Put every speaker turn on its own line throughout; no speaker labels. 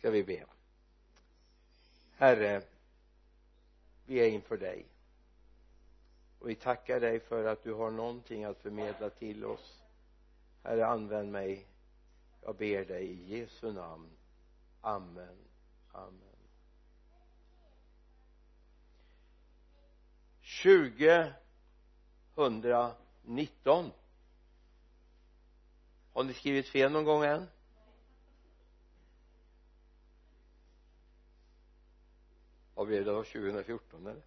ska vi be. Herre vi är inför dig. Och vi tackar dig för att du har någonting att förmedla till oss. Herre använd mig. Jag ber dig i Jesu namn. Amen. Amen. 2019 har ni skrivit fel någon gång än? Vad blev det då? 2014 eller?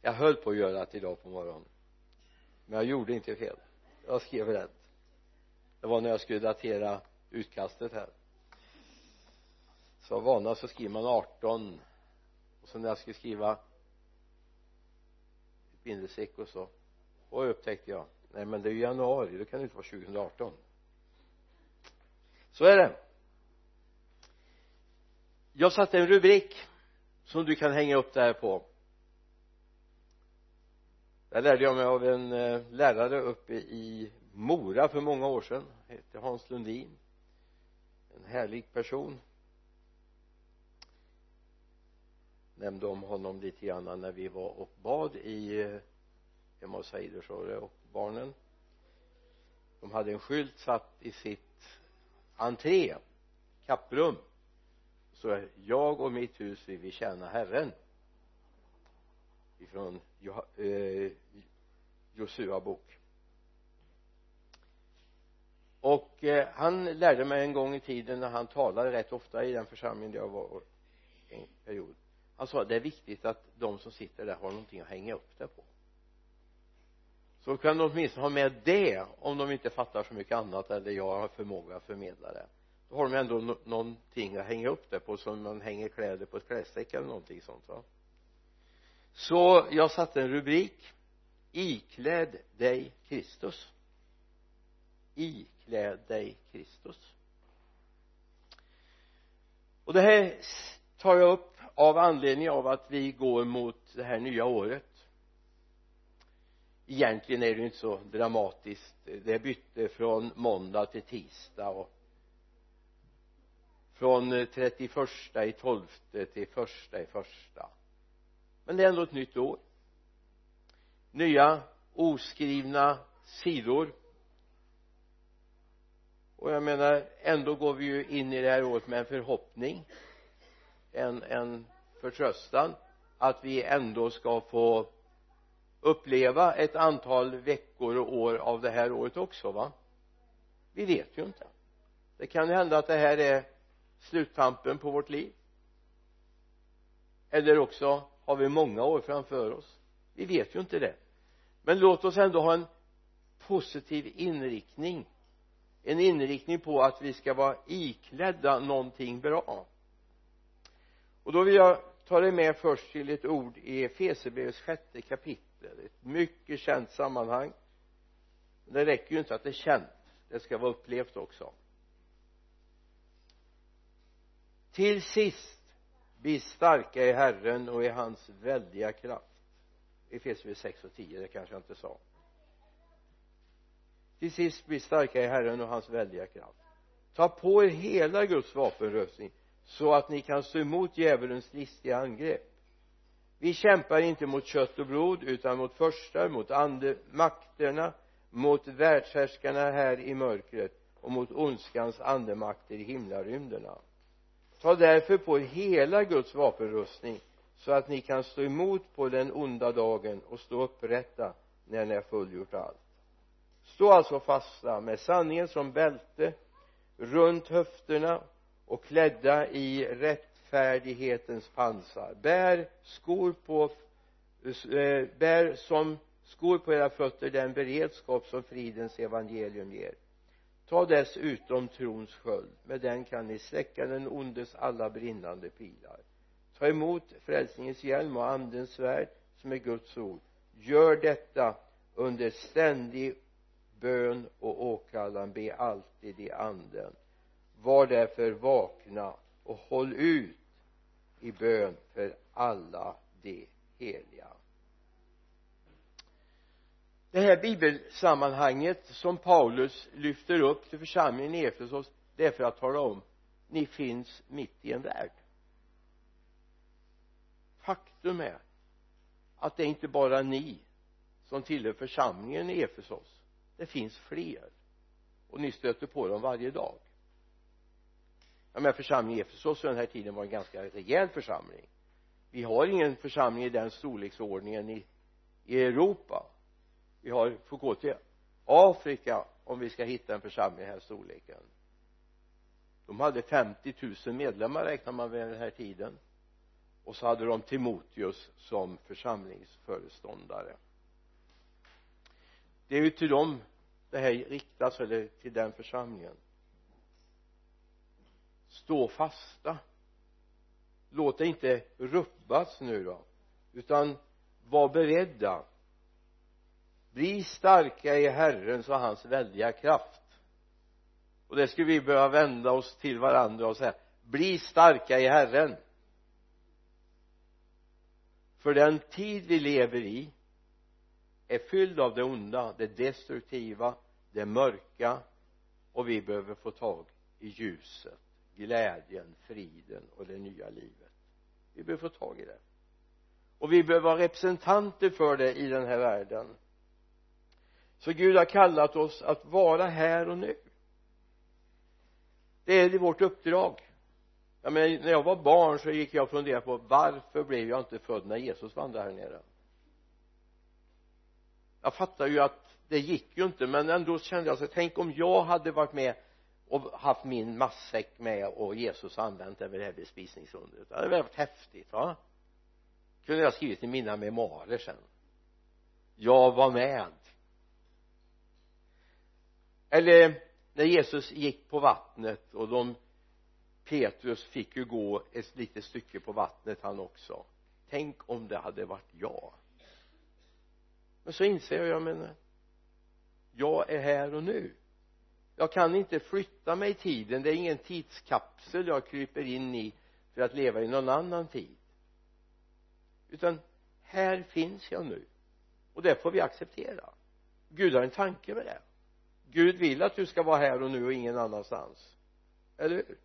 Jag höll på att göra det idag på morgonen. Men jag gjorde inte fel. Jag skrev rätt. Det var när jag skulle datera utkastet här. Så av vana så skriver man 18 och så när jag skulle skriva bindestreck och så och upptäckte jag nej men det är ju januari då kan det inte vara 2018 så är det jag satte en rubrik som du kan hänga upp det här på. Det lärde jag mig av en eh, lärare uppe i Mora för många år sedan. Han hette Hans Lundin. En härlig person. Nämnde om honom lite grann när vi var och bad i eh, hemma hos Eidersåre och barnen. De hade en skylt satt i sitt entré kapprum så jag och mitt hus vi vill tjäna Herren. Ifrån eh, Josua bok. Och eh, han lärde mig en gång i tiden när han talade rätt ofta i den församlingen där jag var en period. Han sa det är viktigt att de som sitter där har någonting att hänga upp det på. Så kan de åtminstone ha med det om de inte fattar så mycket annat eller jag har förmåga att förmedla det har de ändå någonting att hänga upp det på som man hänger kläder på ett klädstreck eller någonting sånt va? Så jag satte en rubrik. Ikläd dig Kristus. Ikläd dig Kristus. Och det här tar jag upp av anledning av att vi går mot det här nya året. Egentligen är det inte så dramatiskt. Det bytte från måndag till tisdag och från eh, 31 i tolfte till första i första. Men det är ändå ett nytt år. Nya oskrivna sidor. Och jag menar ändå går vi ju in i det här året med en förhoppning en, en förtröstan att vi ändå ska få uppleva ett antal veckor och år av det här året också va? Vi vet ju inte. Det kan ju hända att det här är sluttampen på vårt liv? Eller också har vi många år framför oss. Vi vet ju inte det. Men låt oss ändå ha en positiv inriktning. En inriktning på att vi ska vara iklädda någonting bra. Och då vill jag ta dig med först till ett ord i Efesierbrevets sjätte kapitel. Ett mycket känt sammanhang. Det räcker ju inte att det är känt. Det ska vara upplevt också. Till sist bli starka i Herren och i hans väldiga kraft. Efesierbrevet 6 och 10 det kanske jag inte sa. Till sist bli starka i Herren och hans väldiga kraft. Ta på er hela Guds vapenrustning så att ni kan stå emot djävulens listiga angrepp. Vi kämpar inte mot kött och blod utan mot förstar, mot andemakterna mot världshärskarna här i mörkret och mot ondskans andemakter i himlarymderna ta därför på er hela Guds vapenrustning så att ni kan stå emot på den onda dagen och stå upprätta när ni har fullgjort allt. Stå alltså fasta med sanningen som bälte runt höfterna och klädda i rättfärdighetens pansar. Bär skor på eh, bär som skor på era fötter den beredskap som fridens evangelium ger ta dessutom trons sköld med den kan ni släcka den ondes alla brinnande pilar. Ta emot frälsningens hjälm och andens svärd som är Guds ord. Gör detta under ständig bön och åkallan. Be alltid i anden. Var därför vakna och håll ut i bön för alla de heliga det här bibelsammanhanget som Paulus lyfter upp till församlingen i Efesos det är för att tala om ni finns mitt i en värld. Faktum är att det är inte bara ni som tillhör församlingen i Efesos. Det finns fler och ni stöter på dem varje dag. Jag menar församlingen i Efesos vid den här tiden var en ganska rejäl församling. Vi har ingen församling i den storleksordningen i, i Europa vi har får gå till Afrika om vi ska hitta en församling i den här storleken. De hade 50 000 medlemmar räknar man med den här tiden. Och så hade de Timoteus som församlingsföreståndare. Det är ju till dem det här riktas eller till den församlingen. Stå fasta. Låt det inte rubbas nu då utan var beredda bli starka i Herrens och hans väldiga kraft. Och det skulle vi behöva vända oss till varandra och säga bli starka i Herren. För den tid vi lever i är fylld av det onda, det destruktiva, det mörka och vi behöver få tag i ljuset, glädjen, friden och det nya livet. Vi behöver få tag i det. Och vi behöver vara representanter för det i den här världen så Gud har kallat oss att vara här och nu. Det är vårt uppdrag. Jag menar när jag var barn så gick jag och funderade på varför blev jag inte född när Jesus vandrade här nere? Jag fattar ju att det gick ju inte men ändå kände jag så tänk om jag hade varit med och haft min matsäck med och Jesus använt den vid det här bespisningsundret det hade varit häftigt va? Kunde jag skrivit i mina memoarer sen. Jag var med eller när Jesus gick på vattnet och de Petrus fick ju gå ett litet stycke på vattnet han också. Tänk om det hade varit jag. Men så inser jag, jag menar jag är här och nu. Jag kan inte flytta mig i tiden. Det är ingen tidskapsel jag kryper in i för att leva i någon annan tid. Utan här finns jag nu. Och det får vi acceptera. Gud har en tanke med det. Gud vill att du ska vara här och nu och ingen annanstans. Eller hur?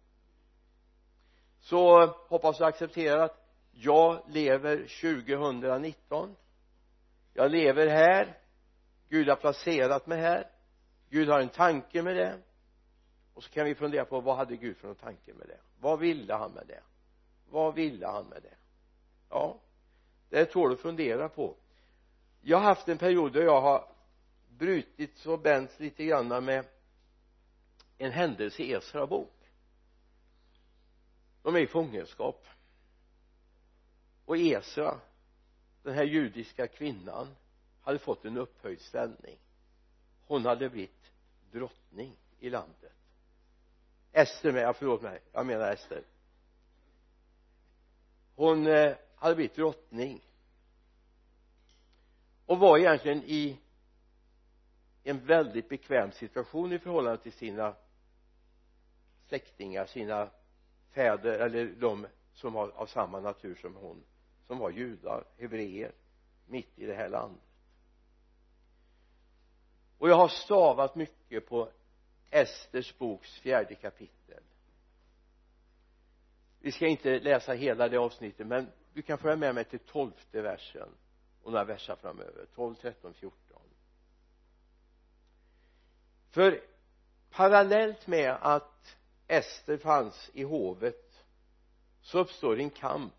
Så hoppas du accepterar att jag lever 2019 jag lever här. Gud har placerat mig här. Gud har en tanke med det. Och så kan vi fundera på vad hade Gud för en tanke med det? Vad ville han med det? Vad ville han med det? Ja det tål att fundera på. Jag har haft en period då jag har brutits och bänts lite grann med en händelse i Esra bok. De är i fångenskap. Och Esra den här judiska kvinnan hade fått en upphöjd ställning. Hon hade blivit drottning i landet. Ester med, förlåt mig, jag menar Ester. Hon eh, hade blivit drottning. Och var egentligen i en väldigt bekväm situation i förhållande till sina släktingar, sina fäder eller de som var av samma natur som hon som var judar, hebreer mitt i det här landet. Och jag har stavat mycket på Esters boks fjärde kapitel. Vi ska inte läsa hela det avsnittet men du kan följa med mig till tolfte versen och några verser framöver. 12, 13, 14 för parallellt med att Ester fanns i hovet så uppstår en kamp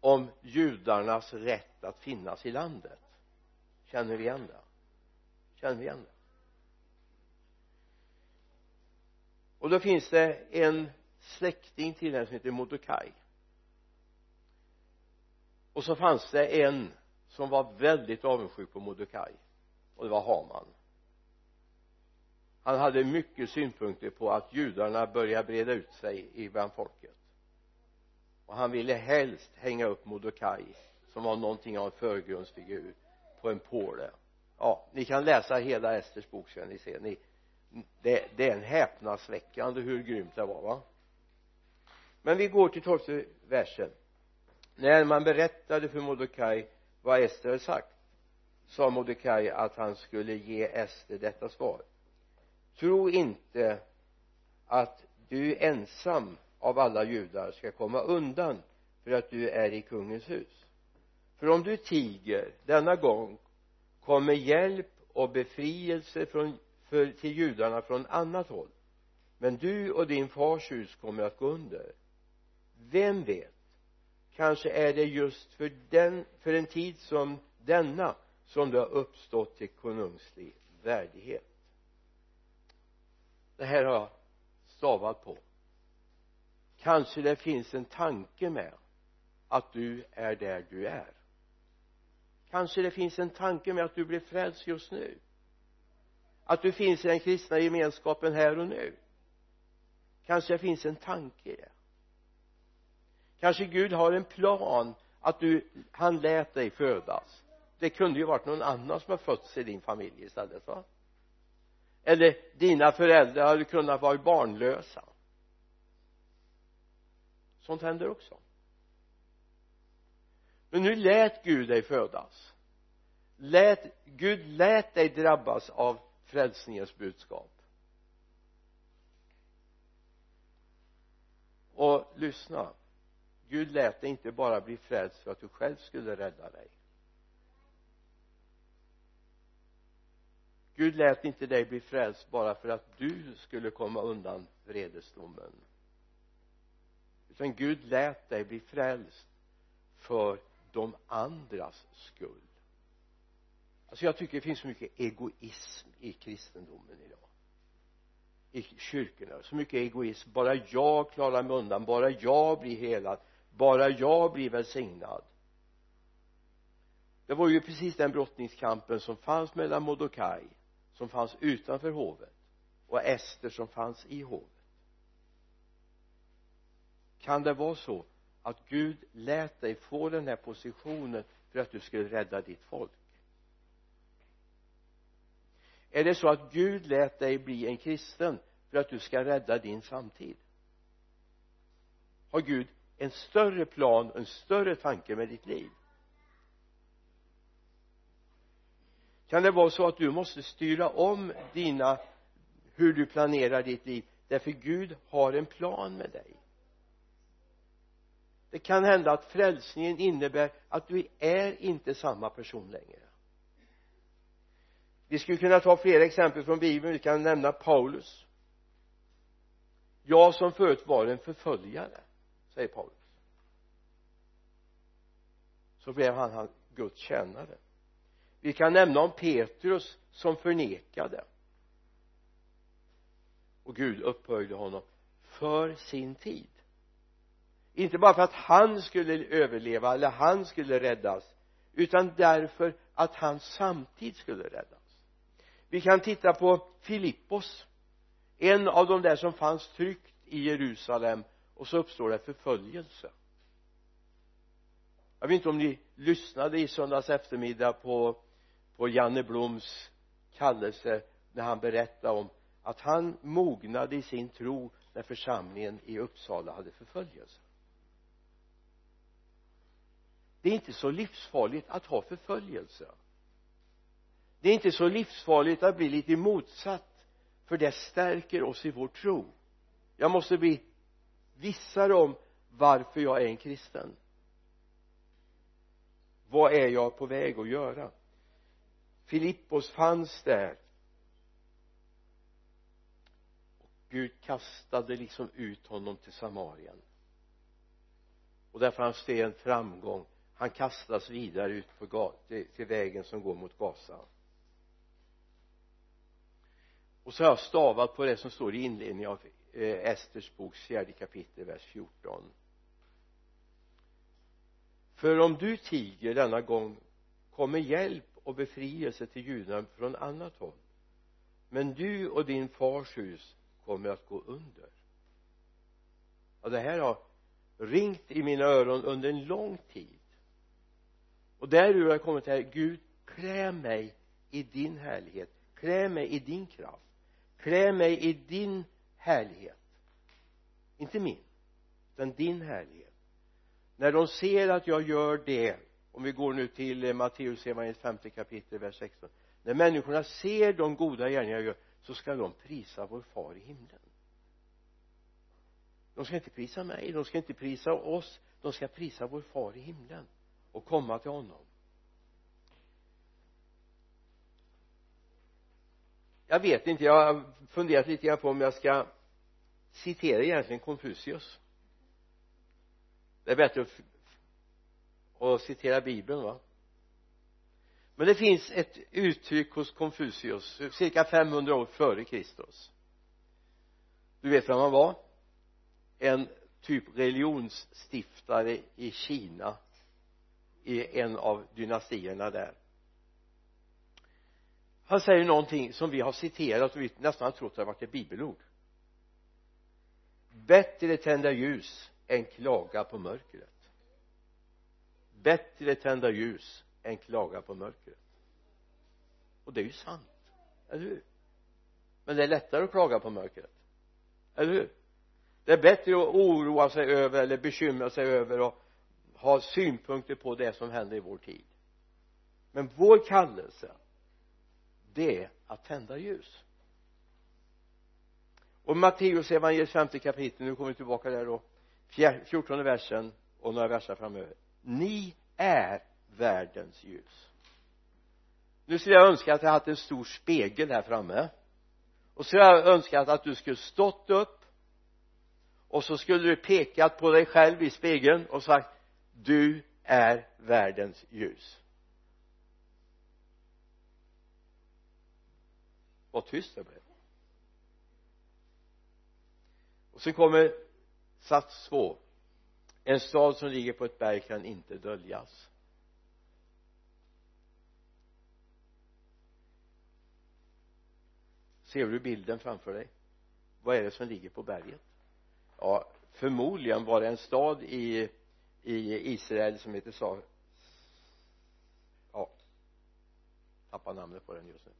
om judarnas rätt att finnas i landet. Känner vi igen det? Känner vi igen det? Och då finns det en släkting till henne som heter Mordecai och så fanns det en som var väldigt avundsjuk på Mordecai och det var Haman han hade mycket synpunkter på att judarna började breda ut sig i bland folket. Och han ville helst hänga upp Mordecai som var någonting av en förgrundsfigur på en påle. Ja ni kan läsa hela Esters bok ska ni se ni, det, det är en häpnadsväckande hur grymt det var va? Men vi går till tolfte versen. När man berättade för Mordecai vad Ester hade sagt sa Mordecai att han skulle ge Ester detta svar tro inte att du ensam av alla judar ska komma undan för att du är i kungens hus. För om du tiger denna gång kommer hjälp och befrielse från, för, till judarna från annat håll. Men du och din fars hus kommer att gå under. Vem vet? Kanske är det just för den för en tid som denna som du har uppstått till konungslig värdighet det här har jag stavat på. Kanske det finns en tanke med att du är där du är. Kanske det finns en tanke med att du blir frälst just nu. Att du finns i den kristna gemenskapen här och nu. Kanske det finns en tanke i det. Kanske Gud har en plan att du, han lät dig födas. Det kunde ju varit någon annan som har fötts i din familj istället va? Eller dina föräldrar hade kunnat vara barnlösa. Sånt händer också. Men nu lät Gud dig födas. Lät, Gud lät dig drabbas av frälsningens budskap. Och lyssna. Gud lät dig inte bara bli frälst för att du själv skulle rädda dig. Gud lät inte dig bli frälst bara för att du skulle komma undan vredesdomen. Utan Gud lät dig bli frälst för de andras skull. Alltså jag tycker det finns så mycket egoism i kristendomen idag. I kyrkorna. Så mycket egoism. Bara jag klarar mig undan. Bara jag blir helad. Bara jag blir välsignad. Det var ju precis den brottningskampen som fanns mellan Mordokaj som fanns utanför hovet och Ester som fanns i hovet. Kan det vara så att Gud lät dig få den här positionen för att du skulle rädda ditt folk? Är det så att Gud lät dig bli en kristen för att du ska rädda din samtid har Gud en större plan, en större tanke med ditt liv? Kan det vara så att du måste styra om dina hur du planerar ditt liv? Därför Gud har en plan med dig. Det kan hända att frälsningen innebär att du är inte samma person längre. Vi skulle kunna ta flera exempel från bibeln. Vi kan nämna Paulus. Jag som förut var en förföljare säger Paulus. Så blev han, han Guds tjänare vi kan nämna om Petrus som förnekade. Och Gud upphöjde honom för sin tid. Inte bara för att han skulle överleva eller han skulle räddas utan därför att hans samtid skulle räddas. Vi kan titta på Filippos en av de där som fanns tryggt i Jerusalem och så uppstår det förföljelse. Jag vet inte om ni lyssnade i söndags eftermiddag på på Janne Bloms kallelse när han berättade om att han mognade i sin tro när församlingen i Uppsala hade förföljelse. Det är inte så livsfarligt att ha förföljelse. Det är inte så livsfarligt att bli lite motsatt för det stärker oss i vår tro. Jag måste bli vissare om varför jag är en kristen. Vad är jag på väg att göra? Filippos fanns där. Och Gud kastade liksom ut honom till Samarien. Och där fanns det en framgång. Han kastas vidare ut på till, till vägen som går mot Gaza. Och så har jag stavat på det som står i inledningen av eh, Esters boks fjärde kapitel vers 14 för om du tiger denna gång kommer hjälp och befrielse till judarna från annat håll. Men du och din fars hus kommer att gå under. Ja det här har ringt i mina öron under en lång tid. Och därur har jag kommit här Gud klä mig i din härlighet. Klä mig i din kraft. Klä mig i din härlighet. Inte min utan din härlighet. När de ser att jag gör det om vi går nu till eh, Matteus evangeliet femte kapitel vers 16 när människorna ser de goda gärningar jag gör så ska de prisa vår far i himlen. De ska inte prisa mig de ska inte prisa oss de ska prisa vår far i himlen och komma till honom. Jag vet inte jag har funderat lite grann på om jag ska citera egentligen Konfucius. Det är bättre att, och citera bibeln va? Men det finns ett uttryck hos Konfucius cirka 500 år före Kristus. Du vet vem han var? En typ religionsstiftare i Kina i en av dynastierna där. Han säger någonting som vi har citerat och vi nästan har trott har varit ett bibelord. Bättre tända ljus än klaga på mörkret bättre tända ljus än klaga på mörkret. Och det är ju sant eller hur? Men det är lättare att klaga på mörkret eller hur? Det är bättre att oroa sig över eller bekymra sig över och ha synpunkter på det som händer i vår tid. Men vår kallelse det är att tända ljus. Och Matteus evangeliet femte kapitel nu kommer vi tillbaka där då fjortonde versen och några verser framöver ni är världens ljus. Nu skulle jag önska att jag hade en stor spegel här framme. Och så jag önskat att du skulle stått upp. Och så skulle du pekat på dig själv i spegeln och sagt du är världens ljus. Vad tyst det blev. Och så kommer sats två en stad som ligger på ett berg kan inte döljas. Ser du bilden framför dig? Vad är det som ligger på berget? Ja förmodligen var det en stad i i Israel som heter Sa ja tappar namnet på den just nu.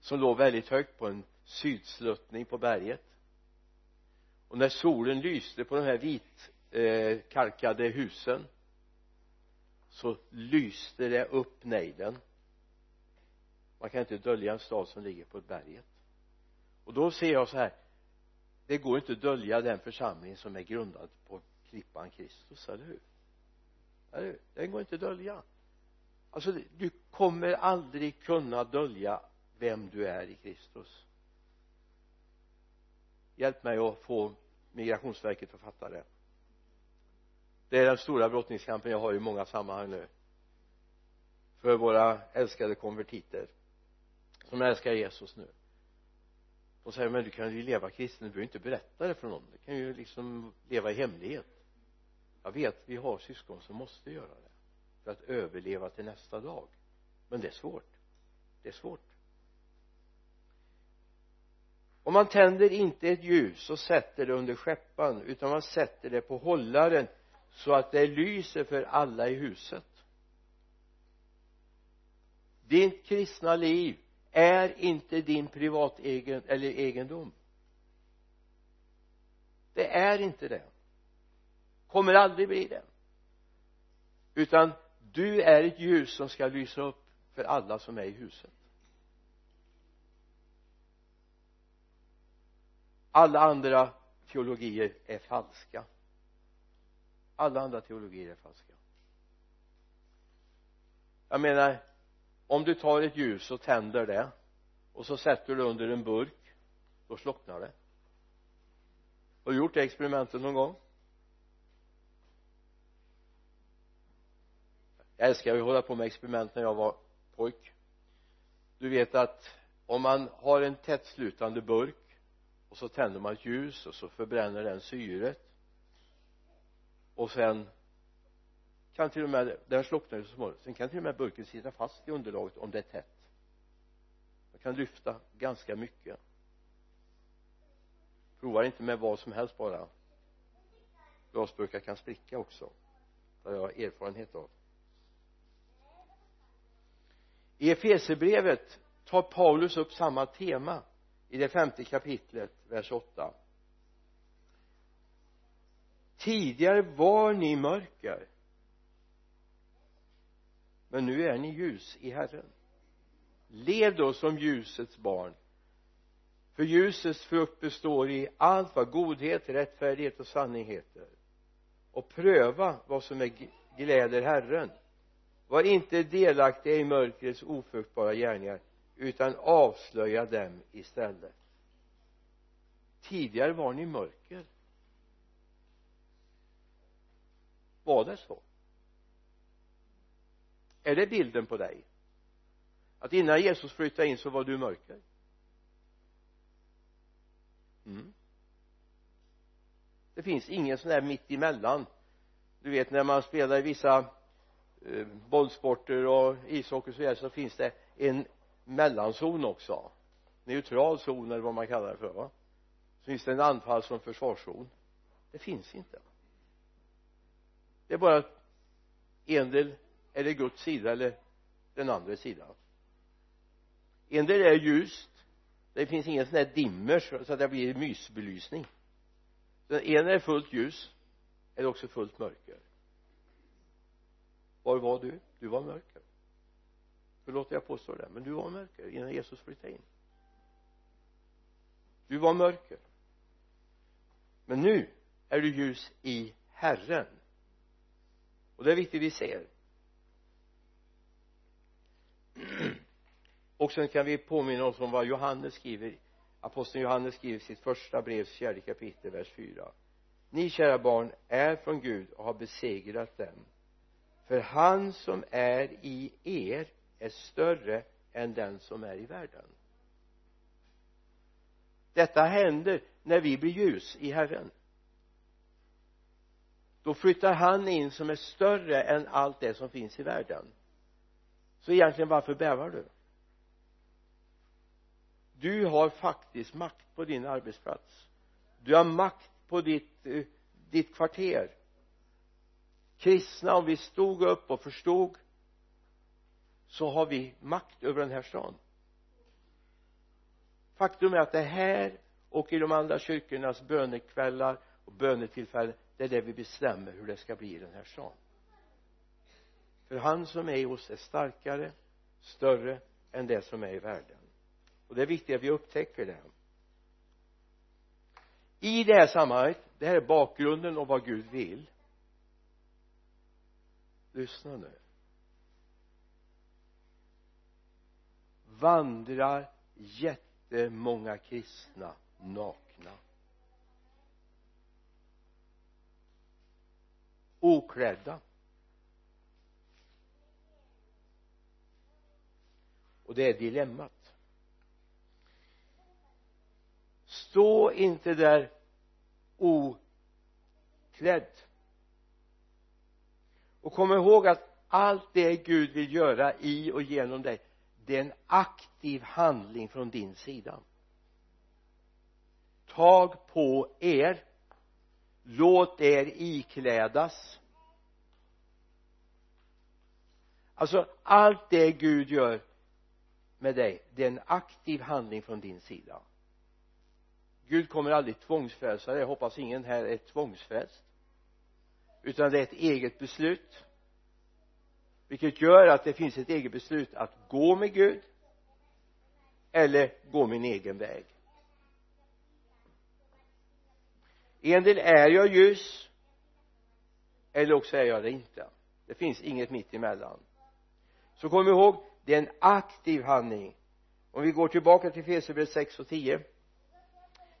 Som låg väldigt högt på en sydsluttning på berget. Och när solen lyste på de här vit eh, kalkade husen så lyste det upp nejden. Man kan inte dölja en stad som ligger på ett berget. Och då ser jag så här det går inte att dölja den församling som är grundad på klippan Kristus, eller hur? Eller hur? Den går inte att dölja. Alltså du kommer aldrig kunna dölja vem du är i Kristus. Hjälp mig att få migrationsverket att fatta det det är den stora brottningskampen. Jag har i många sammanhang nu. För våra älskade konvertiter som älskar Jesus nu. De säger men du kan ju leva kristen. Du behöver inte berätta det för någon. Du kan ju liksom leva i hemlighet. Jag vet vi har syskon som måste göra det för att överleva till nästa dag. Men det är svårt. Det är svårt. Och man tänder inte ett ljus och sätter det under skeppan utan man sätter det på hållaren så att det lyser för alla i huset. Ditt kristna liv är inte din privat egen eller egendom. Det är inte det. Kommer aldrig bli det. Utan du är ett ljus som ska lysa upp för alla som är i huset. Alla andra teologier är falska alla andra teologier är falska. Jag menar om du tar ett ljus och tänder det och så sätter du under en burk då slocknar det. Har du gjort det experimentet någon gång? Jag älskar att hålla på med experiment när jag var pojk. Du vet att om man har en tättslutande burk och så tänder man ett ljus och så förbränner den syret och sen kan till och med den slocknar ju så småningom. Sen kan till och med burken sitta fast i underlaget om det är tätt. Man kan lyfta ganska mycket. Prova inte med vad som helst bara. Glasburkar kan spricka också. Det har jag erfarenhet av. I Efesierbrevet tar Paulus upp samma tema i det femte kapitlet vers 8 tidigare var ni mörker. Men nu är ni ljus i Herren. Lev då som ljusets barn. För ljusets frukt består i allt vad godhet, rättfärdighet och sanning heter. Och pröva vad som är gläder Herren. Var inte delaktiga i mörkrets ofruktbara gärningar utan avslöja dem istället. Tidigare var ni mörker. Var det så? Är det bilden på dig? Att innan Jesus flyttade in så var du mörker? Mm. det finns ingen sån där mitt emellan. Du vet när man spelar i vissa eh, bollsporter och ishockey och så vidare så finns det en mellanzon också. Neutral zon eller vad man kallar det för va? Så finns det en anfalls och en försvarszon. Det finns inte det är bara en del är det Guds sida eller den andra sidan. En del är ljust. Det finns ingen sån där dimmer så att det blir mysbelysning. Den ena är fullt ljus eller också fullt mörker. Var var du? du var mörker. Förlåt jag påstår det men du var mörker innan Jesus flyttade in. Du var mörker. Men nu är du ljus i Herren och det är viktigt vi ser. Och sen kan vi påminna oss om vad Johannes skriver aposteln Johannes skriver sitt första brevs fjärde kapitel vers 4 ni kära barn är från Gud och har besegrat dem. För han som är i er är större än den som är i världen. Detta händer när vi blir ljus i Herren då flyttar han in som är större än allt det som finns i världen. Så egentligen varför bävar du? Du har faktiskt makt på din arbetsplats. Du har makt på ditt, eh, ditt kvarter. Kristna om vi stod upp och förstod så har vi makt över den här staden faktum är att det här och i de andra kyrkornas bönekvällar och bönetillfällen det är det vi bestämmer hur det ska bli i den här stan. För han som är i oss är starkare större än det som är i världen. Och det är viktigt att vi upptäcker det. I det här sammanhanget det här är bakgrunden och vad Gud vill. Lyssna nu. Vandrar jättemånga kristna nakna? Oklädda och det är dilemmat. Stå inte där oklädd. Och kom ihåg att allt det Gud vill göra i och genom dig det är en aktiv handling från din sida. Tag på er låt er iklädas. Alltså allt det Gud gör med dig det är en aktiv handling från din sida. Gud kommer aldrig tvångsfrälsa dig. Jag hoppas ingen här är tvångsfrälst. Utan det är ett eget beslut. Vilket gör att det finns ett eget beslut att gå med Gud eller gå min egen väg. En del är jag ljus eller också är jag det inte. Det finns inget mitt emellan. Så kom ihåg det är en aktiv handling. Om vi går tillbaka till Fesebrevet 6 och 10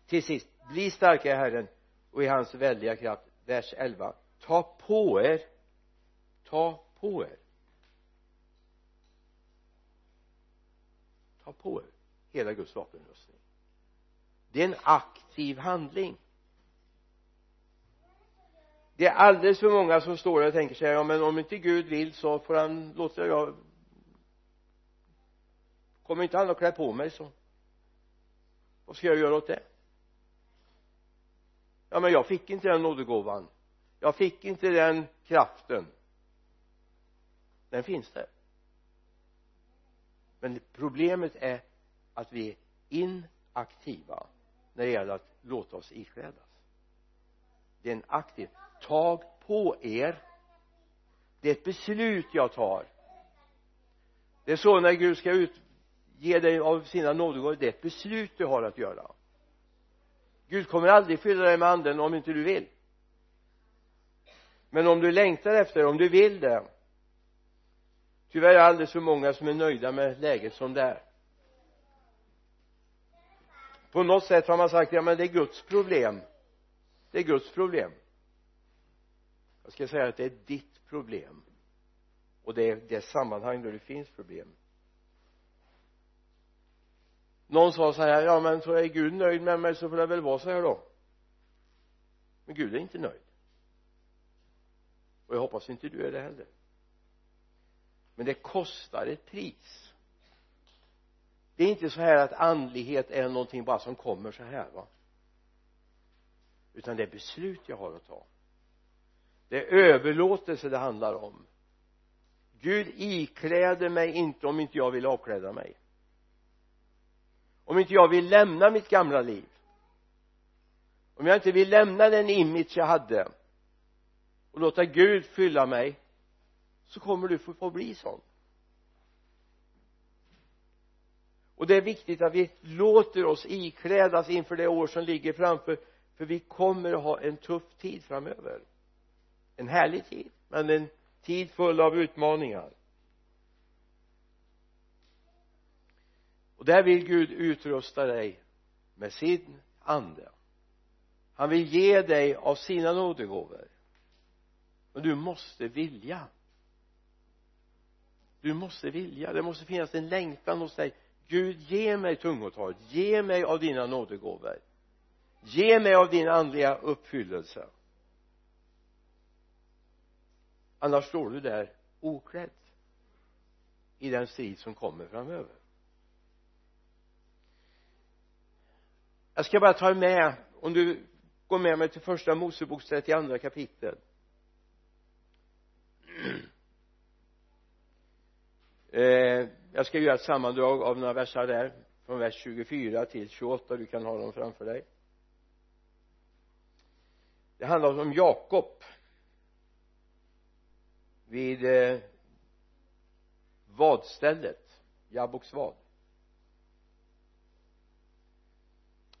till sist bli starka i Herren och i hans väldiga kraft. Vers 11 ta på er. Ta på er. Ta på er. Hela Guds vapenrustning. Det är en aktiv handling det är alldeles för många som står där och tänker sig ja men om inte Gud vill så får han låta jag kommer inte han att klä på mig så? Vad ska jag göra åt det? Ja men jag fick inte den nådegåvan. Jag fick inte den kraften. Den finns där. Men problemet är att vi är inaktiva när det gäller att låta oss iklädas. Det är en aktiv tag på er. Det är ett beslut jag tar. Det är så när Gud ska ut, ge dig av sina nådegåvor. Det är ett beslut du har att göra. Gud kommer aldrig fylla dig med anden om inte du vill. Men om du längtar efter det, om du vill det. Tyvärr är det alldeles för många som är nöjda med läget som det är. På något sätt har man sagt ja men det är Guds problem. Det är Guds problem jag ska säga att det är ditt problem. Och det är det sammanhang där det finns problem. Någon sa så här ja men så är Gud nöjd med mig så får det väl vara så här då. Men Gud är inte nöjd. Och jag hoppas inte du är det heller. Men det kostar ett pris. Det är inte så här att andlighet är någonting bara som kommer så här va. Utan det är beslut jag har att ta det är överlåtelse det handlar om. Gud ikläder mig inte om inte jag vill avkläda mig. Om inte jag vill lämna mitt gamla liv. Om jag inte vill lämna den image jag hade och låta Gud fylla mig så kommer du få, bli sån. Och det är viktigt att vi låter oss iklädas inför det år som ligger framför för vi kommer att ha en tuff tid framöver en härlig tid. Men en tid full av utmaningar. Och där vill Gud utrusta dig med sin ande. Han vill ge dig av sina nådegåvor. Men du måste vilja. Du måste vilja. Det måste finnas en längtan hos dig. Gud ge mig tungotalet. Ge mig av dina nådegåvor. Ge mig av din andliga uppfyllelse annars står du där oklädd i den strid som kommer framöver. Jag ska bara ta med om du går med mig till första Moseboks 32 kapitel. Eh, jag ska göra ett sammandrag av några versar där från vers 24 till 28 du kan ha dem framför dig. Det handlar om Jakob vid eh, vadstället Jabboks vad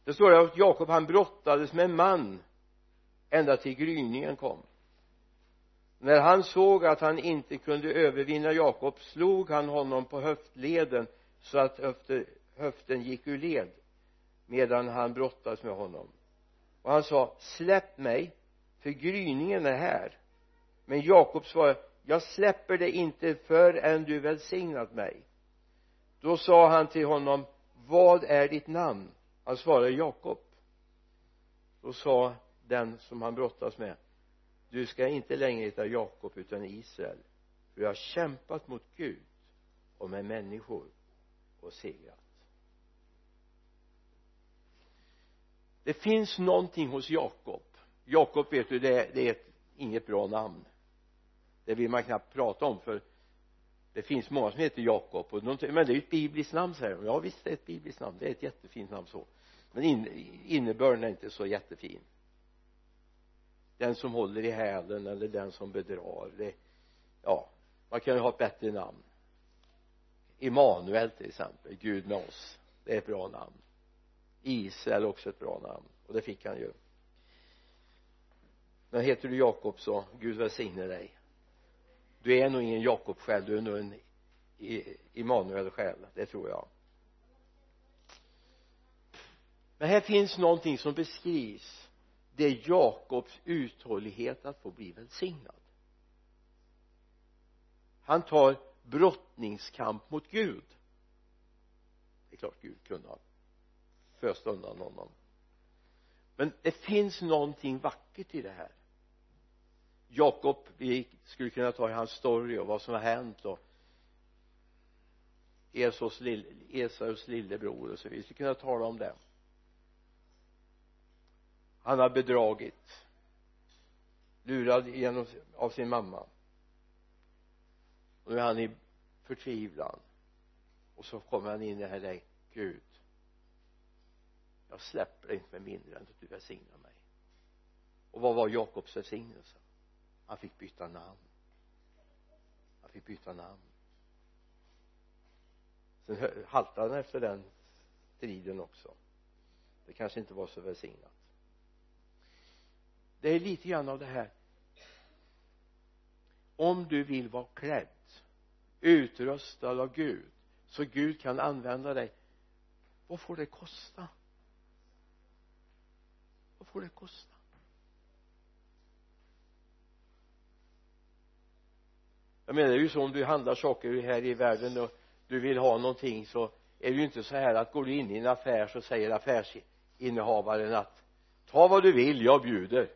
det står att Jakob han brottades med en man ända till gryningen kom. När han såg att han inte kunde övervinna Jakob slog han honom på höftleden så att höften gick ur led medan han brottades med honom. Och han sa släpp mig för gryningen är här. Men Jakob svarade jag släpper det inte förrän du välsignat mig. Då sa han till honom vad är ditt namn? Han svarade Jakob. Då sa den som han brottas med du ska inte längre heta Jakob utan Israel för du har kämpat mot Gud och med människor och segrat. Det finns någonting hos Jakob. Jakob vet du det, det är ett, inget bra namn det vill man knappt prata om för det finns många som heter Jakob men det är ju ett bibliskt namn säger de. Ja visst det är ett bibliskt namn. Det är ett jättefint namn så. Men in, innebörden är inte så jättefin. Den som håller i hälen eller den som bedrar det ja man kan ju ha ett bättre namn. Immanuel till exempel Gud med oss. Det är ett bra namn. Israel är också ett bra namn och det fick han ju. Men heter du Jakob så Gud välsigne dig du är nog ingen Jakob själv du är nog en e-, Immanuel själv det tror jag. Men här finns någonting som beskrivs det är Jakobs uthållighet att få bli välsignad. Han tar brottningskamp mot Gud. Det är klart Gud kunde ha föst undan honom. Men det finns någonting vackert i det här. Jakob vi skulle kunna ta i hans story och vad som har hänt och Esaus, lille, Esaus lillebror och så vidare. Vi skulle kunna tala om det. Han har bedragit lurad genom, av sin mamma. Och nu är han i förtvivlan. Och så kommer han in i det här läget. Gud jag släpper dig inte med mindre än att du välsignar mig. Och vad var Jakobs välsignelse? Han fick byta namn. Han fick byta namn. Sen haltade han efter den striden också. Det kanske inte var så välsignat. Det är lite grann av det här. Om du vill vara klädd utrustad av Gud så Gud kan använda dig vad får det kosta? Vad får det kosta? Jag menar det är ju så om du handlar saker här i världen och du vill ha någonting så är det ju inte så här att går du in i en affär så säger affärsinnehavaren att ta vad du vill, jag bjuder.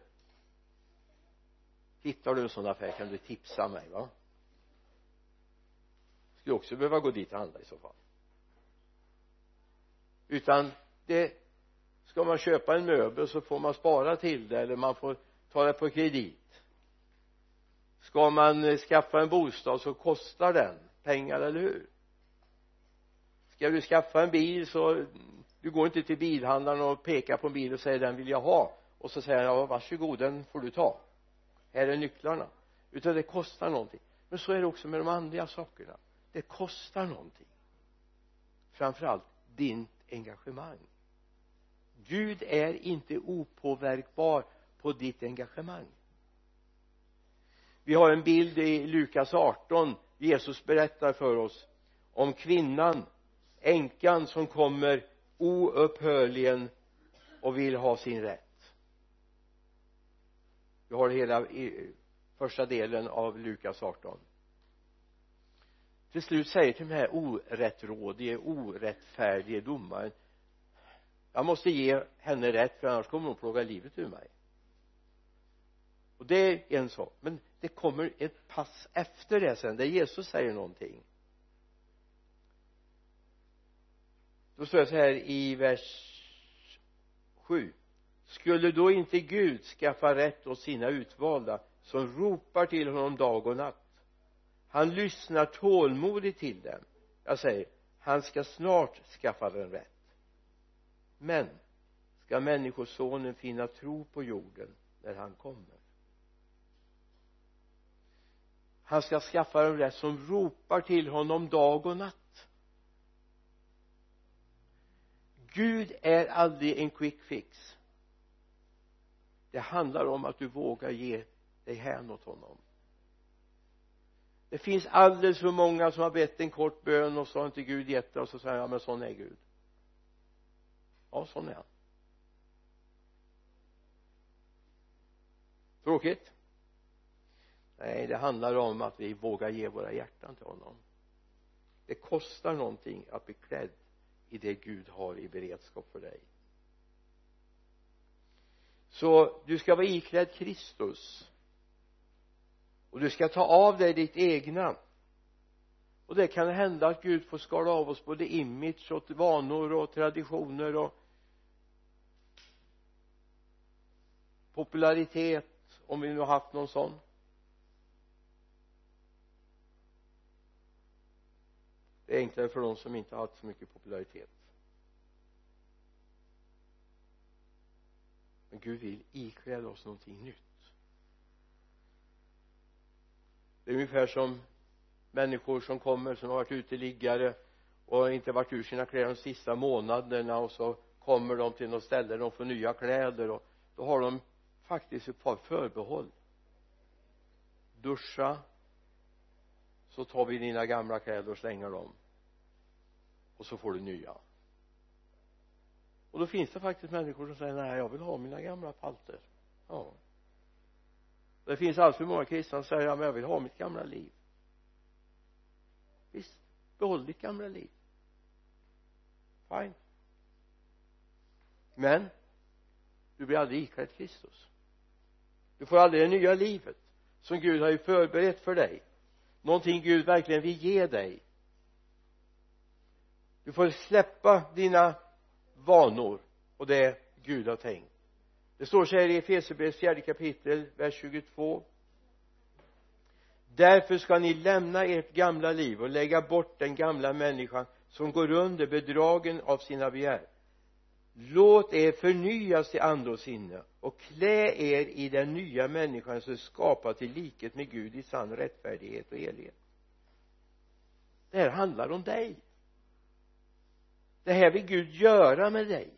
Hittar du en sån affär kan du tipsa mig va? Skulle också behöva gå dit och handla i så fall. Utan det ska man köpa en möbel så får man spara till det eller man får ta det på kredit ska man eh, skaffa en bostad så kostar den pengar, eller hur? Ska du skaffa en bil så du går inte till bilhandlaren och pekar på en bil och säger den vill jag ha. Och så säger han ja varsågod den får du ta. Här är nycklarna. Utan det kostar någonting. Men så är det också med de andliga sakerna. Det kostar någonting. Framförallt din engagemang. Gud är inte opåverkbar på ditt engagemang vi har en bild i Lukas 18 Jesus berättar för oss om kvinnan änkan som kommer oupphörligen och vill ha sin rätt. Vi har hela första delen av Lukas 18 till slut säger till den här orättrådige orättfärdige domaren jag måste ge henne rätt för annars kommer hon plåga livet ur mig och det är en sak. Men det kommer ett pass efter det sen där Jesus säger någonting. Då står det så här i vers 7 skulle då inte Gud skaffa rätt åt sina utvalda som ropar till honom dag och natt? Han lyssnar tålmodigt till dem. Jag säger han ska snart skaffa dem rätt. Men ska människosonen finna tro på jorden när han kommer? Han ska skaffa dem rätt som ropar till honom dag och natt. Gud är aldrig en quick fix. Det handlar om att du vågar ge dig hän åt honom. Det finns alldeles för många som har bett en kort bön och så har inte Gud gett det och så säger han ja men sån är Gud. Ja sån är han. Tråkigt? Nej det handlar om att vi vågar ge våra hjärtan till honom. Det kostar någonting att bli klädd i det Gud har i beredskap för dig. Så du ska vara iklädd Kristus. Och du ska ta av dig ditt egna. Och det kan hända att Gud får skala av oss både image och vanor och traditioner och popularitet om vi nu har haft någon sån. Det är enklare för de som inte har haft så mycket popularitet. Men Gud vill ikläda oss någonting nytt. Det är ungefär som människor som kommer som har varit uteliggare och inte varit ur sina kläder de sista månaderna och så kommer de till något ställe de får nya kläder och då har de faktiskt ett par förbehåll. Duscha så tar vi dina gamla kläder och slänger dem. Och så får du nya. Och då finns det faktiskt människor som säger nej jag vill ha mina gamla palter. Ja. Det finns alltför många kristna som säger ja men jag vill ha mitt gamla liv. Visst behåll ditt gamla liv. Fine. Men du blir aldrig iklädd Kristus. Du får aldrig det nya livet som Gud har ju förberett för dig någonting Gud verkligen vill ge dig. Du får släppa dina vanor och det Gud har tänkt. Det står så här i Efesierbrevets fjärde kapitel vers 22 därför ska ni lämna ert gamla liv och lägga bort den gamla människan som går under bedragen av sina begär låt er förnyas till ande och sinne och klä er i den nya människan som är skapad till likhet med Gud i sann rättfärdighet och helighet det här handlar om dig. Det här vill Gud göra med dig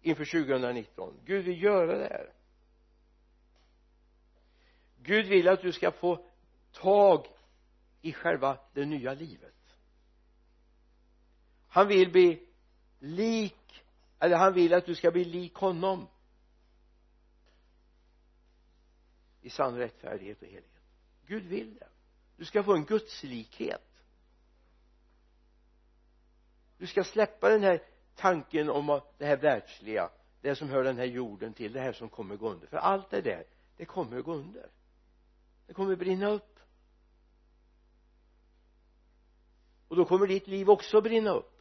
inför 2019 Gud vill göra det här. Gud vill att du ska få tag i själva det nya livet. Han vill bli lik eller han vill att du ska bli lik honom. I sann rättfärdighet och helighet Gud vill det. Du ska få en gudslikhet. Du ska släppa den här tanken om det här världsliga det som hör den här jorden till det här som kommer gå under. För allt det där det kommer att gå under. Det kommer att brinna upp. Och då kommer ditt liv också att brinna upp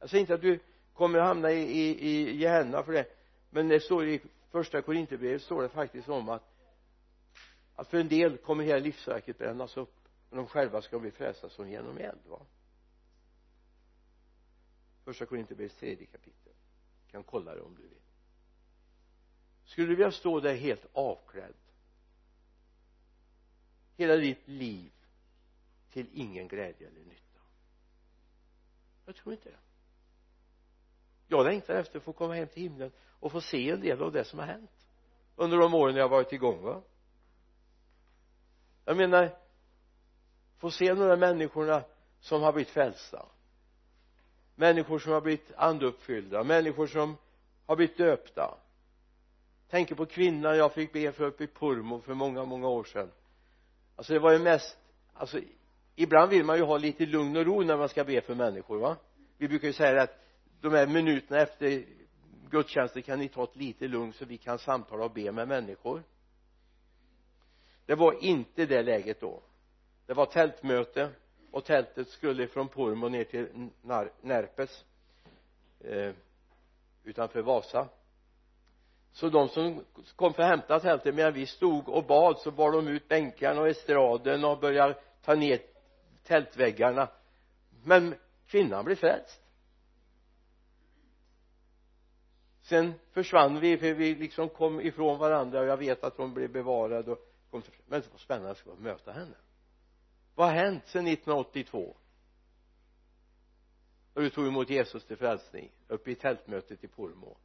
jag säger inte att du kommer att hamna i, i, i Gehenna för det men det står i första Korinthierbrevet står det faktiskt om att att för en del kommer hela livsverket brännas upp men de själva ska bli frälsta som genom eld va? Första Korinthierbrevets tredje kapitel. Kan kolla det om du vill. Skulle du vilja stå där helt avklädd? Hela ditt liv till ingen glädje eller nytta? Jag tror inte det jag längtar efter att få komma hem till himlen och få se en del av det som har hänt under de åren jag har varit igång va? Jag menar få se några människorna som har blivit frälsta. Människor som har blivit anduppfyllda. Människor som har blivit döpta. Tänker på kvinnan jag fick be för uppe i Purmo för många många år sedan. Alltså det var ju mest alltså ibland vill man ju ha lite lugn och ro när man ska be för människor va? Vi brukar ju säga att de här minuterna efter gudstjänsten kan ni ta ett lite lugn så vi kan samtala och be med människor. Det var inte det läget då. Det var tältmöte och tältet skulle från Purmo ner till Närpes eh, utanför Vasa. Så de som kom för att hämta tältet medan vi stod och bad så bar de ut bänkarna och estraden och började ta ner tältväggarna. Men kvinnan blev frälst. Sen försvann vi för vi liksom kom ifrån varandra och jag vet att hon blev bevarad och kom till, men det var spännande att möta henne. Vad har hänt sedan 1982 och du tog emot Jesus till frälsning uppe i tältmötet i Pormo.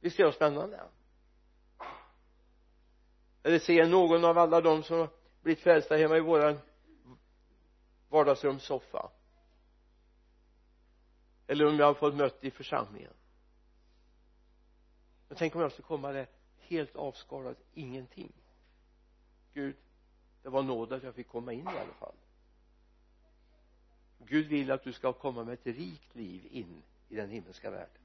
Visst är det spännande? Eller ser någon av alla de som har blivit frälsta hemma i våran vardagsrumssoffa? Eller om jag har fått möte i församlingen. Men tänk om jag skulle komma där helt avskalad ingenting. Gud det var nåd att jag fick komma in i alla fall. Gud vill att du ska komma med ett rikt liv in i den himmelska världen.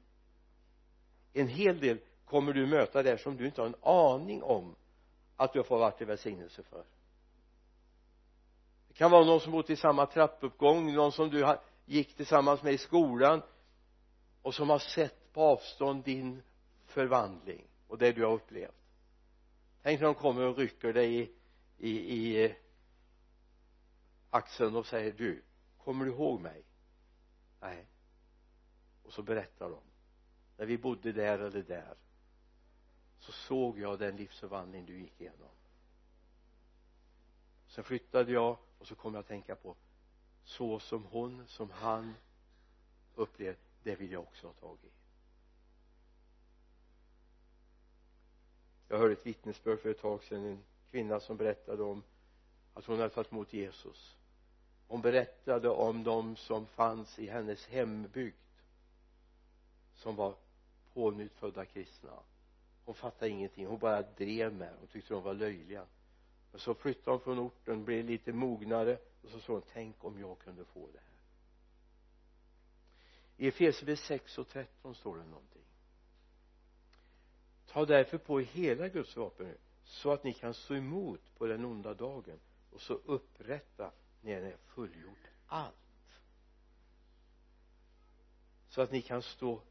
En hel del kommer du möta där som du inte har en aning om att du har fått varit till välsignelse för. Det kan vara någon som bott i samma trappuppgång någon som du har gick tillsammans med i skolan och som har sett på avstånd din förvandling och det du har upplevt. Tänk när de kommer och rycker dig i, i, i eh, axeln och säger du kommer du ihåg mig? Nej. Och så berättar de. När vi bodde där eller där så såg jag den livsförvandling du gick igenom. Sen flyttade jag och så kom jag att tänka på så som hon, som han upplever det vill jag också ha tag i. Jag hörde ett vittnesbörd för ett tag sedan en kvinna som berättade om att hon hade tagit emot Jesus. Hon berättade om de som fanns i hennes hembygd som var pånyttfödda kristna. Hon fattade ingenting. Hon bara drev med. Och tyckte de var löjliga. Men så flyttade hon från orten blev lite mognare och så sa hon tänk om jag kunde få det här. I Efesierbrevet 6 och 13 står det någonting. Ta därför på er hela Guds vapen så att ni kan stå emot på den onda dagen och så upprätta när ni har fullgjort allt. Så att ni kan stå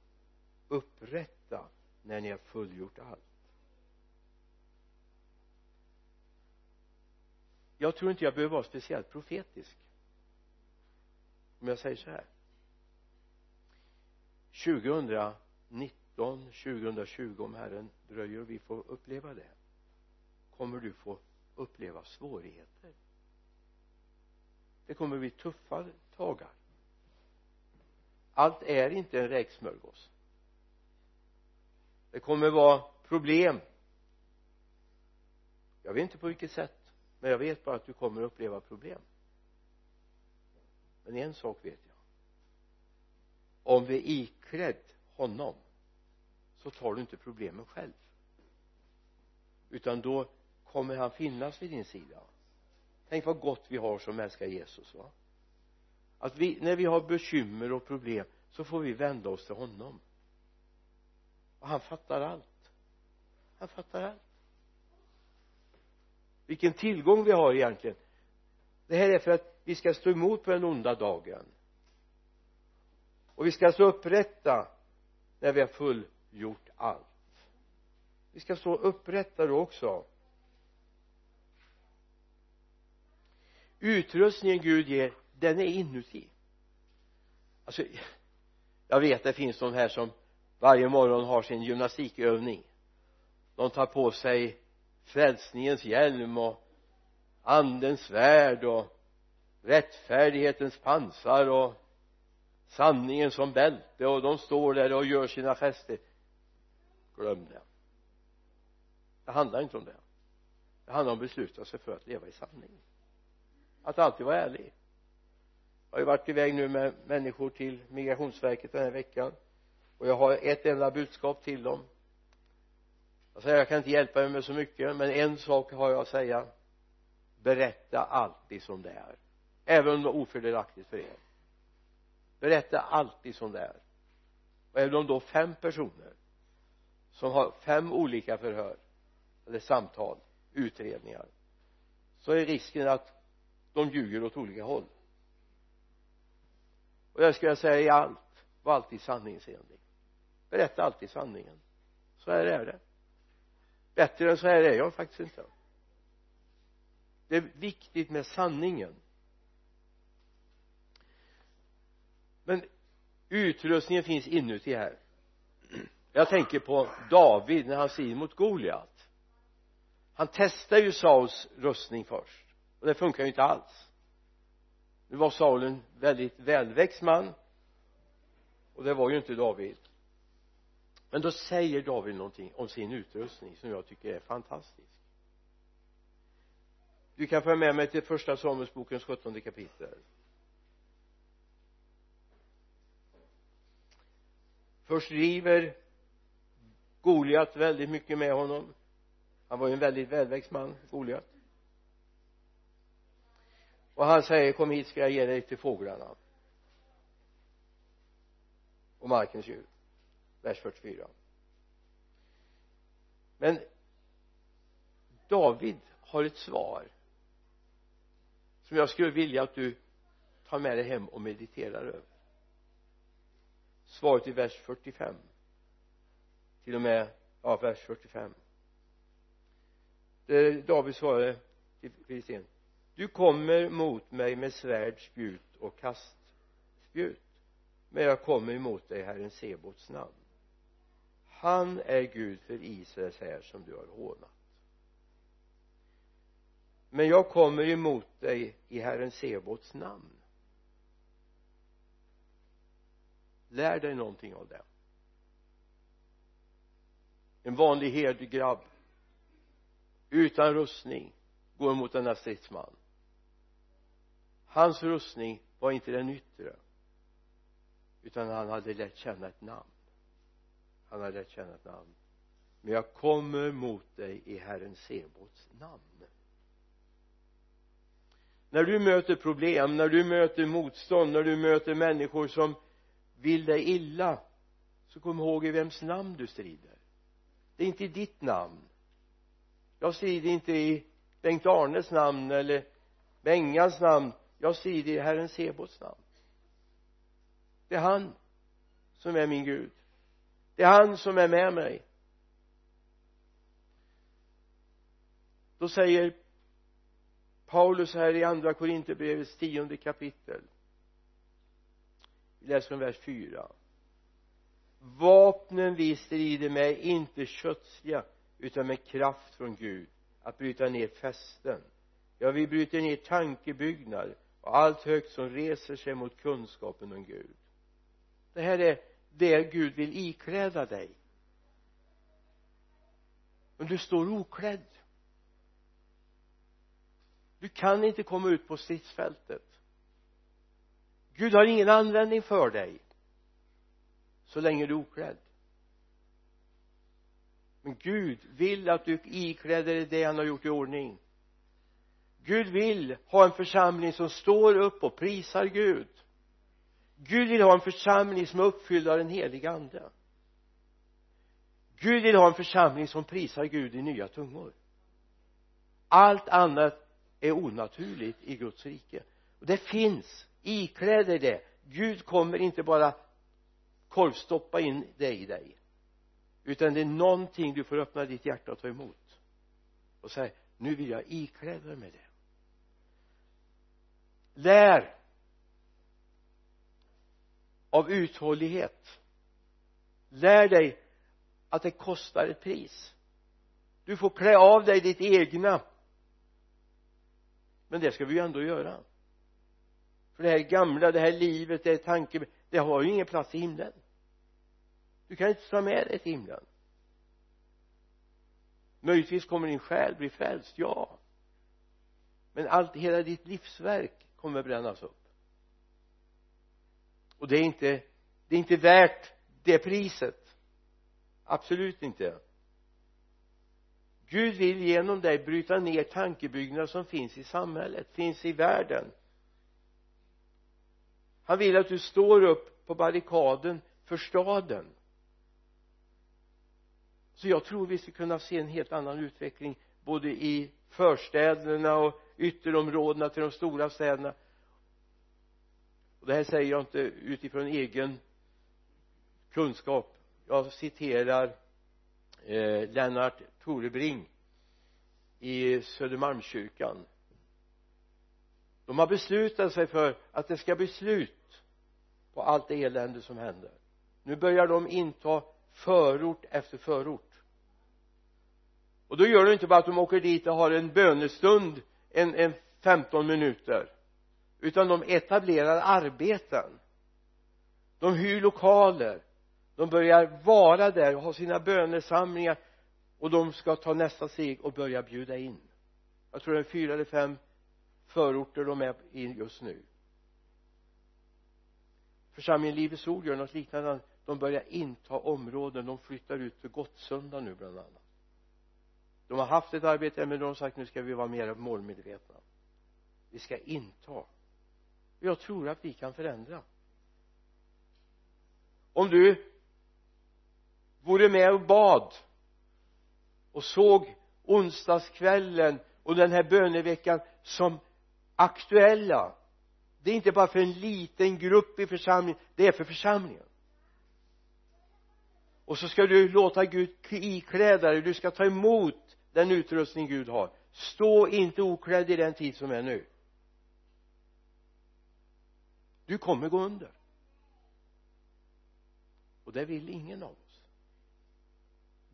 upprätta när ni har fullgjort allt. Jag tror inte jag behöver vara speciellt profetisk. Om jag säger så här. 2019 2020 om Herren dröjer och vi får uppleva det kommer du få uppleva svårigheter. Det kommer bli tuffa dagar. Allt är inte en räksmörgås. Det kommer vara problem. Jag vet inte på vilket sätt men jag vet bara att du kommer uppleva problem. Men en sak vet jag. Om vi är iklädd honom så tar du inte problemen själv. Utan då kommer han finnas vid din sida. Tänk vad gott vi har som älskar Jesus va? Att vi när vi har bekymmer och problem så får vi vända oss till honom. Och han fattar allt. Han fattar allt vilken tillgång vi har egentligen. Det här är för att vi ska stå emot på den onda dagen. Och vi ska stå upprätta när vi har fullgjort allt. Vi ska stå upprätta då också. Utrustningen Gud ger den är inuti. Alltså jag vet det finns de här som varje morgon har sin gymnastikövning. De tar på sig frälsningens hjälm och andens svärd och rättfärdighetens pansar och sanningen som bälte och de står där och gör sina gester glöm det. Det handlar inte om det. Det handlar om att besluta sig för att leva i sanning. Att alltid vara ärlig. Jag har ju varit iväg nu med människor till migrationsverket den här veckan och jag har ett enda budskap till dem jag säger jag kan inte hjälpa er med så mycket men en sak har jag att säga. Berätta alltid som det är. Även om det är ofördelaktigt för er. Berätta alltid som det är. Och är de då fem personer som har fem olika förhör eller samtal utredningar så är risken att de ljuger åt olika håll. Och det ska jag säga i allt var alltid sanningsenlig. Berätta alltid sanningen. Så här är det bättre än så här är jag faktiskt inte. Det är viktigt med sanningen. Men utrustningen finns inuti här. Jag tänker på David när han strider mot Goliat. Han testar ju Sauls rustning först och det funkar ju inte alls. Nu var Saul en väldigt välväxt man och det var ju inte David men då säger David någonting om sin utrustning som jag tycker är fantastisk. Du kan följa med mig till första Samuelsbokens sjuttonde kapitel. Först driver Goliat väldigt mycket med honom. Han var ju en väldigt välväxt man Goliat. Och han säger kom hit ska jag ge dig till fåglarna och markens djur vers 44 men David har ett svar som jag skulle vilja att du tar med dig hem och mediterar över. Svaret i vers 45 till och med ja vers 45 där David svarade till Filistén du kommer mot mig med svärd, spjut och kastspjut men jag kommer emot dig Herren Sebots namn han är Gud för Israels här som du har hånat. Men jag kommer emot dig i Herren Sebots namn. Lär dig någonting av det en vanlig herdgrabb utan rustning går emot denna stridsman hans rustning var inte den yttre utan han hade lärt känna ett namn han hade lärt känna ett namn. Men jag kommer mot dig i Herren Sebots namn. När du möter problem, när du möter motstånd, när du möter människor som vill dig illa så kom ihåg i vems namn du strider. Det är inte i ditt namn. Jag strider inte i Bengt Arnes namn eller Bengans namn. Jag strider i Herren Sebots namn. Det är han som är min Gud det är han som är med mig. Då säger Paulus här i andra Korinthierbrevets tionde kapitel. Vi läser från vers 4 vapnen vi strider med är inte kötsliga utan med kraft från Gud att bryta ner fästen. Ja vi bryter ner tankebyggnader och allt högt som reser sig mot kunskapen om Gud. Det här är det Gud vill ikläda dig. Men du står oklädd. Du kan inte komma ut på stridsfältet. Gud har ingen användning för dig så länge du är oklädd. Men Gud vill att du ikläder dig det han har gjort i ordning. Gud vill ha en församling som står upp och prisar Gud. Gud vill ha en församling som är uppfylld av den heliga ande. Gud vill ha en församling som prisar Gud i nya tungor. Allt annat är onaturligt i Guds rike. Och det finns ikläder det. Gud kommer inte bara korvstoppa in det i dig utan det är någonting du får öppna ditt hjärta och ta emot. Och säga nu vill jag ikläda mig det. Lär av uthållighet. Lär dig att det kostar ett pris. Du får klä av dig ditt egna. Men det ska vi ju ändå göra. För det här gamla, det här livet, det här tanken det har ju ingen plats i himlen. Du kan inte ta med dig till himlen. Möjligtvis kommer din själ bli frälst, ja. Men allt, hela ditt livsverk kommer brännas upp och det är inte det är inte värt det priset. Absolut inte. Gud vill genom dig bryta ner tankebyggnader som finns i samhället, finns i världen. Han vill att du står upp på barrikaden för staden. Så jag tror vi ska kunna se en helt annan utveckling både i förstäderna och ytterområdena till de stora städerna och det här säger jag inte utifrån egen kunskap. Jag citerar eh, Lennart Torebring i Södermalmskyrkan. De har beslutat sig för att det ska bli slut på allt det elände som händer. Nu börjar de inta förort efter förort. Och då gör de inte bara att de åker dit och har en bönestund en, en 15 minuter utan de etablerar arbeten. De hyr lokaler. De börjar vara där och ha sina bönesamlingar. Och de ska ta nästa steg och börja bjuda in. Jag tror det är fyra eller fem förorter de är i just nu. Församlingen Livets Ord gör något liknande. De börjar inta områden. De flyttar ut för Gottsunda nu bland annat. De har haft ett arbete men de har sagt nu ska vi vara mer målmedvetna. Vi ska inta jag tror att vi kan förändra. Om du vore med och bad och såg onsdagskvällen och den här böneveckan som aktuella det är inte bara för en liten grupp i församlingen det är för församlingen. Och så ska du låta Gud ikläda dig du ska ta emot den utrustning Gud har. Stå inte oklädd i den tid som är nu du kommer gå under. Och det vill ingen av oss.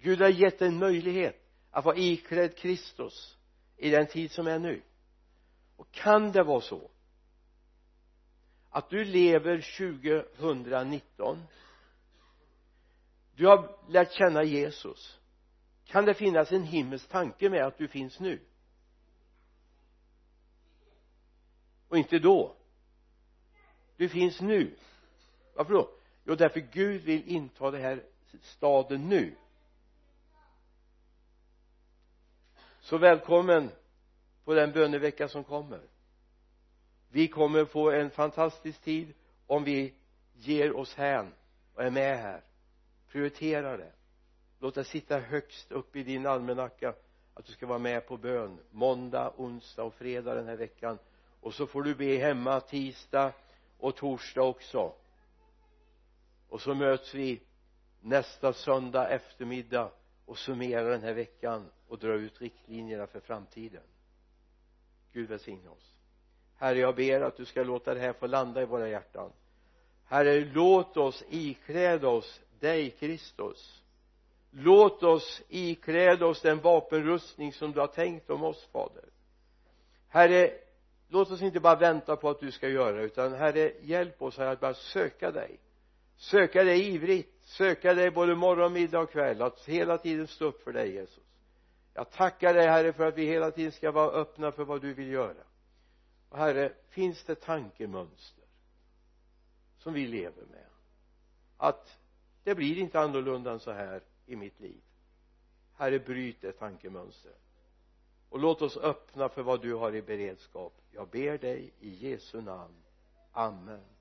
Gud har gett en möjlighet att vara iklädd Kristus i den tid som är nu. Och kan det vara så att du lever 2019 du har lärt känna Jesus. Kan det finnas en himmelsk tanke med att du finns nu? Och inte då du finns nu. Varför då? Jo därför Gud vill inta det här staden nu. Så välkommen på den bönevecka som kommer. Vi kommer få en fantastisk tid om vi ger oss hän och är med här. Prioriterar det. Låt det sitta högst upp i din almanacka att du ska vara med på bön måndag, onsdag och fredag den här veckan. Och så får du be hemma tisdag och torsdag också. Och så möts vi nästa söndag eftermiddag och summerar den här veckan och drar ut riktlinjerna för framtiden. Gud välsigne oss. Herre jag ber att du ska låta det här få landa i våra hjärtan. Herre låt oss ikläda oss dig Kristus. Låt oss ikläda oss den vapenrustning som du har tänkt om oss fader. Herre låt oss inte bara vänta på att du ska göra utan herre hjälp oss här att bara söka dig. Söka dig ivrigt. Söka dig både morgon, middag och kväll att hela tiden stå upp för dig Jesus. Jag tackar dig herre för att vi hela tiden ska vara öppna för vad du vill göra. Och herre finns det tankemönster som vi lever med? Att det blir inte annorlunda än så här i mitt liv. Herre bryt det tankemönstret och låt oss öppna för vad du har i beredskap. Jag ber dig i Jesu namn. Amen.